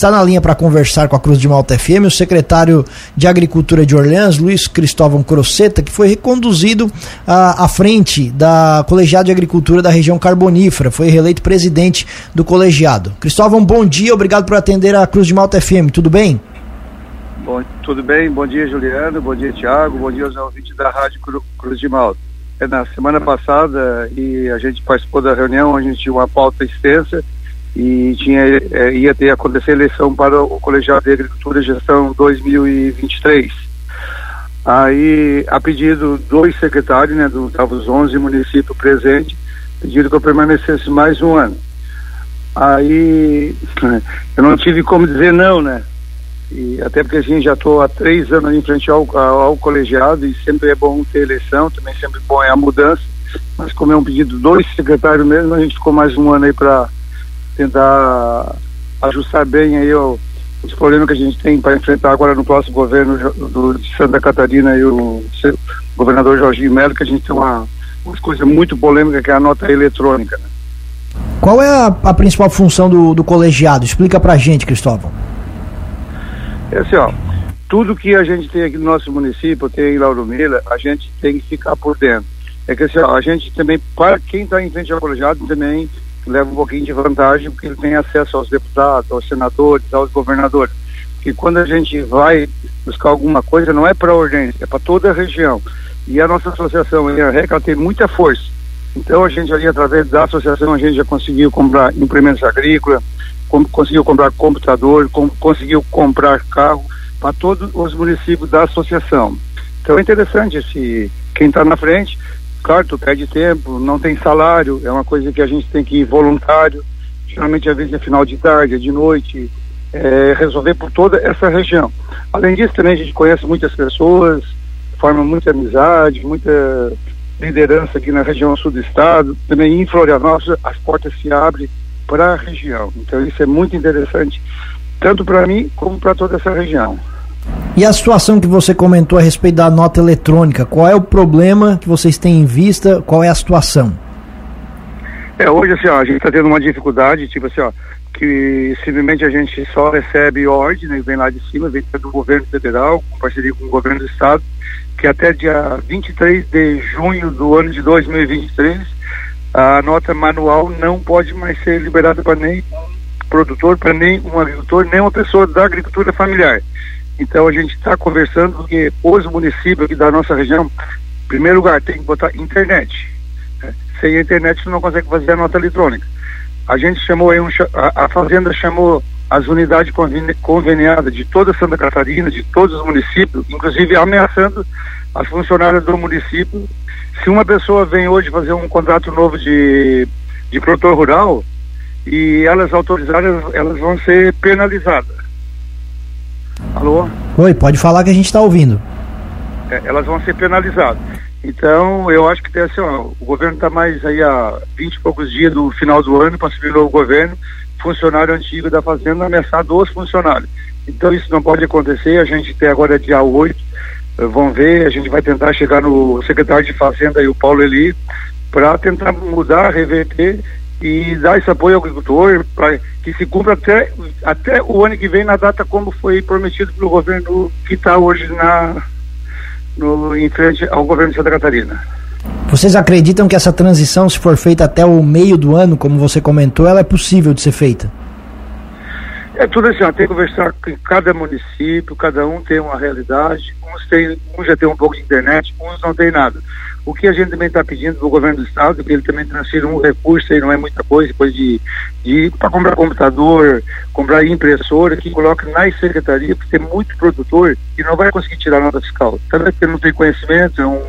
está na linha para conversar com a Cruz de Malta FM o secretário de Agricultura de Orleans, Luiz Cristóvão Croceta, que foi reconduzido à, à frente da Colegiado de Agricultura da região carbonífera, foi reeleito presidente do colegiado. Cristóvão, bom dia, obrigado por atender a Cruz de Malta FM, tudo bem? Bom, tudo bem, bom dia Juliano, bom dia Tiago, bom dia aos ouvintes da Rádio Cruz de Malta. É, na semana passada e a gente participou da reunião, a gente tinha uma pauta extensa e tinha, é, ia ter acontecer eleição para o Colegiado de Agricultura e Gestão 2023. Aí, a pedido dos secretários, né, dos os 11 municípios presentes, pediram que eu permanecesse mais um ano. Aí, eu não tive como dizer não, né? E até porque a gente já estou há três anos em frente ao, ao, ao, colegiado e sempre é bom ter eleição, também sempre bom é a mudança. Mas como é um pedido dos secretários mesmo, a gente ficou mais um ano aí para tentar ajustar bem aí ó, os problemas que a gente tem para enfrentar agora no próximo governo do, de Santa Catarina e o, o governador Jorginho Melo, que a gente tem uma, uma coisa muito polêmica que é a nota eletrônica. Né? Qual é a, a, principal função do, do colegiado? Explica para a gente, Cristóvão. É assim, ó, tudo que a gente tem aqui no nosso município, tem em Lauro Mila, a gente tem que ficar por dentro. É que assim, ó, a gente também, para quem está em frente ao colegiado, também leva um pouquinho de vantagem porque ele tem acesso aos deputados, aos senadores, aos governadores. Que quando a gente vai buscar alguma coisa, não é para urgência, é para toda a região. E a nossa associação, a REC, tem muita força. Então a gente ali, através da associação, a gente já conseguiu comprar implementos agrícolas, com, conseguiu comprar computador, com, conseguiu comprar carro para todos os municípios da associação. Então é interessante se quem está na frente Claro, tu perde tempo, não tem salário, é uma coisa que a gente tem que ir voluntário, geralmente às vezes é final de tarde, é de noite, é, resolver por toda essa região. Além disso, também a gente conhece muitas pessoas, forma muita amizade, muita liderança aqui na região sul do estado, também em Florianópolis as portas se abrem para a região. Então isso é muito interessante, tanto para mim como para toda essa região. E a situação que você comentou a respeito da nota eletrônica, qual é o problema que vocês têm em vista? Qual é a situação? É, hoje assim, ó, a gente está tendo uma dificuldade, tipo assim, ó, que simplesmente a gente só recebe ordem, né, vem lá de cima, vem do governo federal, com parceria com o governo do estado, que até dia 23 de junho do ano de 2023, a nota manual não pode mais ser liberada para nem um produtor, para nem um agricultor, nem uma pessoa da agricultura familiar. Então a gente está conversando porque os municípios aqui da nossa região, em primeiro lugar, tem que botar internet. Né? Sem internet você não consegue fazer a nota eletrônica. A gente chamou aí um, a, Fazenda chamou as unidades conveniadas de toda Santa Catarina, de todos os municípios, inclusive ameaçando as funcionárias do município. Se uma pessoa vem hoje fazer um contrato novo de, de produtor rural e elas autorizadas, elas vão ser penalizadas. Alô? Oi, pode falar que a gente está ouvindo. É, elas vão ser penalizadas. Então, eu acho que tem assim, ó, o governo está mais aí há 20 e poucos dias do final do ano para subir o novo governo, funcionário antigo da Fazenda ameaçado os funcionários. Então, isso não pode acontecer. A gente tem agora dia 8, eh, vão ver, a gente vai tentar chegar no secretário de Fazenda e o Paulo Eli para tentar mudar, reverter e dar esse apoio ao agricultor para que se cumpra até, até o ano que vem na data como foi prometido pelo governo que está hoje na, no, em frente ao governo de Santa Catarina. Vocês acreditam que essa transição, se for feita até o meio do ano, como você comentou, ela é possível de ser feita? É tudo assim, ó, tem que conversar com cada município, cada um tem uma realidade, uns, tem, uns já tem um pouco de internet, uns não tem nada. O que a gente também está pedindo do governo do estado, que ele também transfira um recurso aí, não é muita coisa, depois de, de para comprar computador, comprar impressora, que coloca nas secretarias, porque tem muito produtor que não vai conseguir tirar nota fiscal. Também porque não tem conhecimento, é um,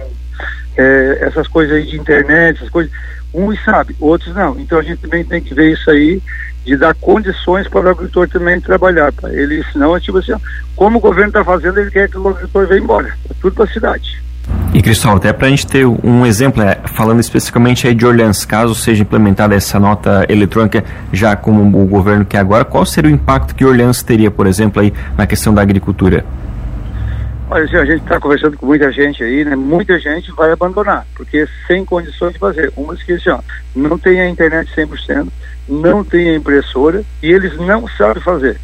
é, essas coisas aí de internet, essas coisas. Uns sabe, outros não. Então a gente também tem que ver isso aí de dar condições para o agricultor também trabalhar. Ele, senão é tipo assim, como o governo está fazendo, ele quer que o agricultor venha embora. É tudo para a cidade. E Cristóvão, até para a gente ter um exemplo, é, falando especificamente aí de Orleans, caso seja implementada essa nota eletrônica já como o governo quer agora, qual seria o impacto que Orleans teria, por exemplo, aí na questão da agricultura? Olha, a gente está conversando com muita gente aí, né? Muita gente vai abandonar, porque sem condições de fazer. Umas que assim, não tem a internet 100%, não tem a impressora e eles não sabem fazer.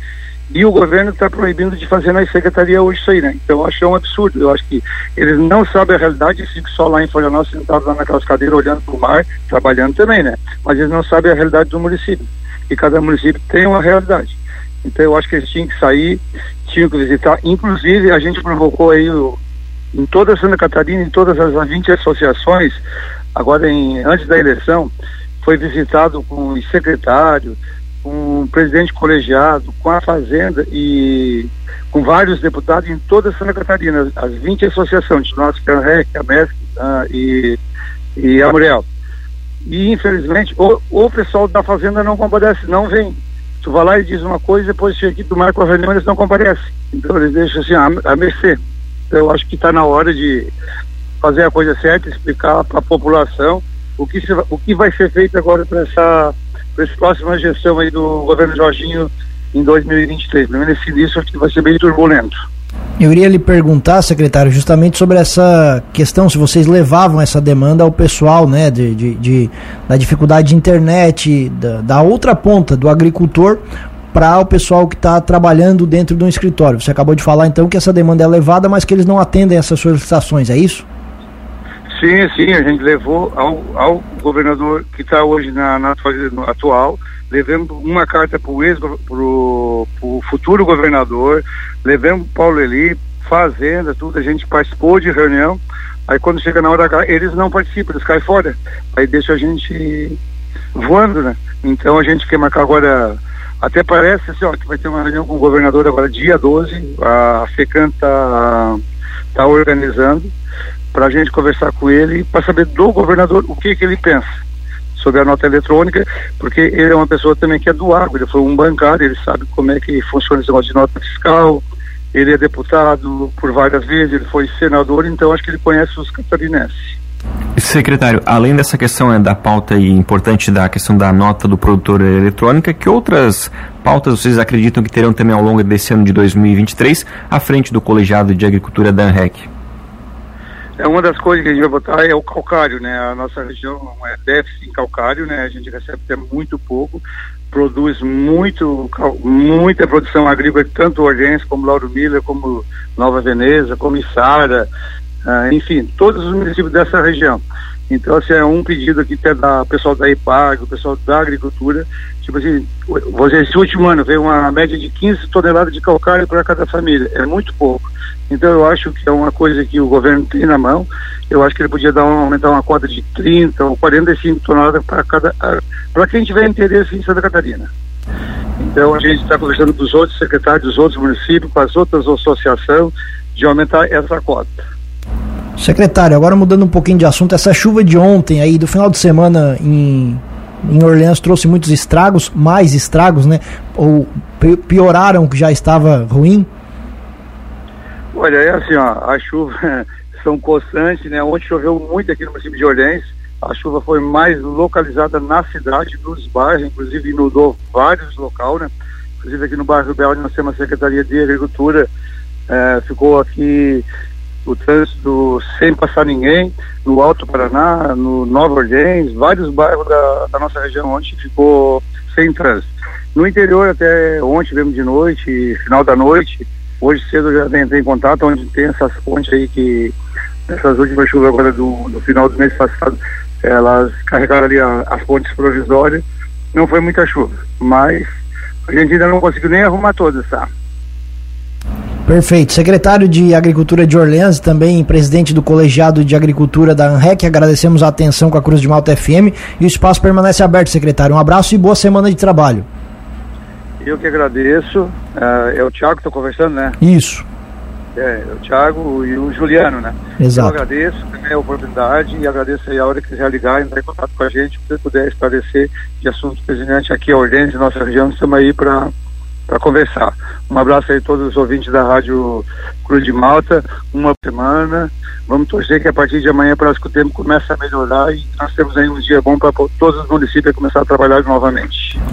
E o governo está proibindo de fazer na secretaria hoje isso aí, né? Então eu acho é um absurdo. Eu acho que eles não sabem a realidade, eles ficam só lá em Florianópolis, sentados lá naquelas cadeiras, olhando para o mar, trabalhando também, né? Mas eles não sabem a realidade do município. E cada município tem uma realidade. Então eu acho que eles tinham que sair, tinham que visitar. Inclusive, a gente provocou aí o, em toda Santa Catarina, em todas as 20 associações, agora em, antes da eleição, foi visitado com o secretário, com o presidente colegiado, com a Fazenda e com vários deputados em toda Santa Catarina, as 20 associações, nós, é a REC, a MESC e, e a Muriel. E infelizmente o, o pessoal da Fazenda não comparece, não vem. Tu vai lá e diz uma coisa, depois chega aqui, tu marca a reunião eles não comparecem. Então eles deixam assim, a, a mercê. Então, eu acho que está na hora de fazer a coisa certa, explicar para a população o que, se, o que vai ser feito agora para essa para essa próxima gestão aí do governo Jorginho em 2023. Primeiro esse início acho que vai ser bem turbulento. Eu iria lhe perguntar, secretário, justamente sobre essa questão, se vocês levavam essa demanda ao pessoal, né, de, de, de da dificuldade de internet, da, da outra ponta, do agricultor, para o pessoal que está trabalhando dentro do escritório. Você acabou de falar então que essa demanda é levada, mas que eles não atendem essas solicitações, é isso? Sim, sim, a gente levou ao, ao governador que está hoje na, na atual, levamos uma carta para o ex futuro governador, levamos Paulo Eli, Fazenda, tudo, a gente participou de reunião, aí quando chega na hora eles não participam, eles caem fora, aí deixa a gente voando, né? Então a gente quer marcar agora, até parece assim, ó, que vai ter uma reunião com o governador agora dia 12, a FECAN está tá organizando, para a gente conversar com ele para saber do governador o que, que ele pensa sobre a nota eletrônica, porque ele é uma pessoa também que é do agro, ele foi um bancário, ele sabe como é que funciona esse negócio de nota fiscal, ele é deputado por várias vezes, ele foi senador, então acho que ele conhece os catarinenses. Secretário, além dessa questão né, da pauta e importante da questão da nota do produtor eletrônica, que outras pautas vocês acreditam que terão também ao longo desse ano de 2023 à frente do colegiado de agricultura da ANREC? É uma das coisas que a gente vai botar é o calcário, né? A nossa região é déficit em calcário, né? A gente recebe até muito pouco, produz muito, muita produção agrícola, tanto Ordense como Lauro Miller, como Nova Veneza, como Içara, uh, enfim, todos os municípios dessa região. Então, assim, é um pedido aqui até da pessoal da IPAG, o pessoal da agricultura, tipo assim, você, esse último ano veio uma média de 15 toneladas de calcário para cada família, é muito pouco. Então eu acho que é uma coisa que o governo tem na mão. Eu acho que ele podia dar um, aumentar uma cota de 30 ou 45 toneladas para cada para quem tiver interesse em Santa Catarina. Então a gente está conversando com os outros secretários dos outros municípios, com as outras associações, de aumentar essa cota. Secretário, agora mudando um pouquinho de assunto, essa chuva de ontem aí, do final de semana em, em Orleans, trouxe muitos estragos, mais estragos, né? Ou pioraram o que já estava ruim? Olha, é assim, ó, as chuvas são constantes, né? Ontem choveu muito aqui no município de Orleans. A chuva foi mais localizada na cidade, nos bairros, inclusive inundou vários locais, né? Inclusive aqui no bairro Belo nós temos a Secretaria de Agricultura, é, ficou aqui o trânsito sem passar ninguém, no Alto Paraná, no Nova Orleans, vários bairros da, da nossa região ontem ficou sem trânsito. No interior até ontem, mesmo de noite, final da noite, Hoje cedo eu já entrei em contato, onde tem essas pontes aí que, essas últimas chuvas agora do, do final do mês passado, elas carregaram ali a, as pontes provisórias. Não foi muita chuva, mas a gente ainda não conseguiu nem arrumar todas, tá? Perfeito. Secretário de Agricultura de Orleans, também presidente do Colegiado de Agricultura da ANREC, agradecemos a atenção com a Cruz de Malta FM e o espaço permanece aberto, secretário. Um abraço e boa semana de trabalho. Eu que agradeço. Uh, é o Tiago que estou conversando, né? Isso. É, é, o Tiago e o Juliano, né? Exato. Eu agradeço também a oportunidade e agradeço aí a hora que quiser ligar, entrar em contato com a gente, se puder esclarecer de assuntos pertinentes aqui a Ordense, nossa região, estamos aí para para conversar. Um abraço aí a todos os ouvintes da Rádio Cruz de Malta, uma semana. Vamos torcer que a partir de amanhã parece que o tempo começa a melhorar e nós temos aí um dia bom para todos os municípios começar a trabalhar novamente.